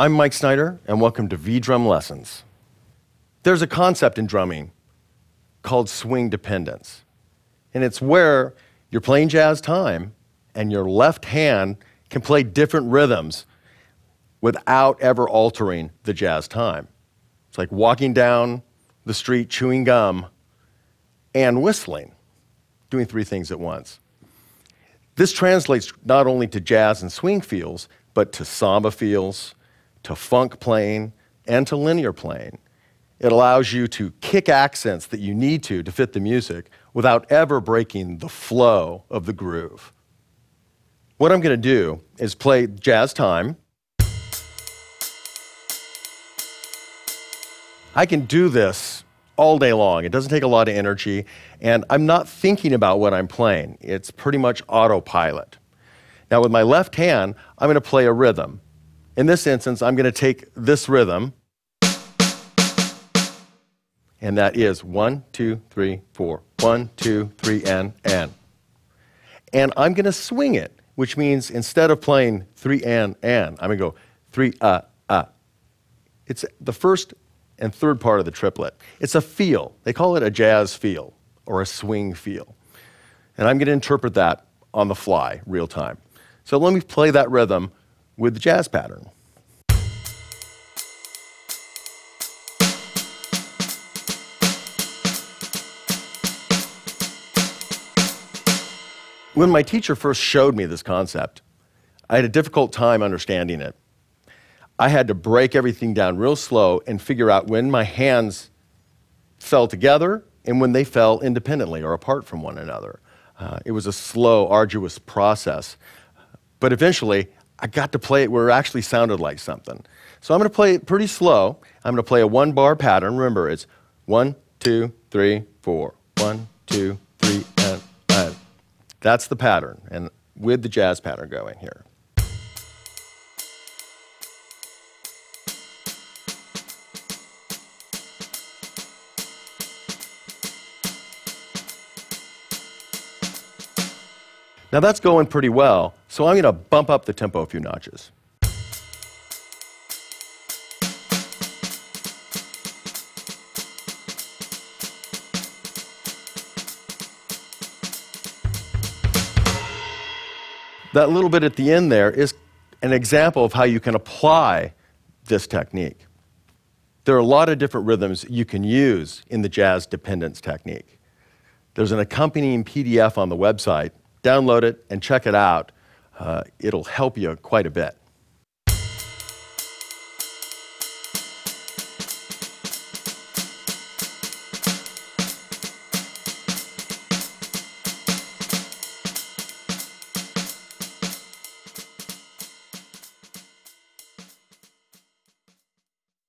I'm Mike Snyder, and welcome to V Drum Lessons. There's a concept in drumming called swing dependence, and it's where you're playing jazz time and your left hand can play different rhythms without ever altering the jazz time. It's like walking down the street chewing gum and whistling, doing three things at once. This translates not only to jazz and swing feels, but to samba feels, to funk playing, and to linear playing. It allows you to kick accents that you need to to fit the music without ever breaking the flow of the groove. What I'm going to do is play jazz time. I can do this all day long. It doesn't take a lot of energy, and I'm not thinking about what I'm playing. It's pretty much autopilot. Now, with my left hand, I'm going to play a rhythm. In this instance, I'm going to take this rhythm, and that is one, two, three, four, one, two, three, and, and. And I'm going to swing it which means instead of playing three and and, I'm going to go three uh uh. It's the first and third part of the triplet. It's a feel. They call it a jazz feel or a swing feel. And I'm going to interpret that on the fly, real time. So let me play that rhythm with the jazz pattern. When my teacher first showed me this concept, I had a difficult time understanding it. I had to break everything down real slow and figure out when my hands fell together and when they fell independently or apart from one another. Uh, it was a slow, arduous process. But eventually, I got to play it where it actually sounded like something. So I'm going to play it pretty slow. I'm going to play a one bar pattern. Remember, it's one, two, three, four. One, two, three, and. That's the pattern, and with the jazz pattern going here. Now that's going pretty well, so I'm going to bump up the tempo a few notches. That little bit at the end there is an example of how you can apply this technique. There are a lot of different rhythms you can use in the jazz dependence technique. There's an accompanying PDF on the website. Download it and check it out. Uh, it'll help you quite a bit.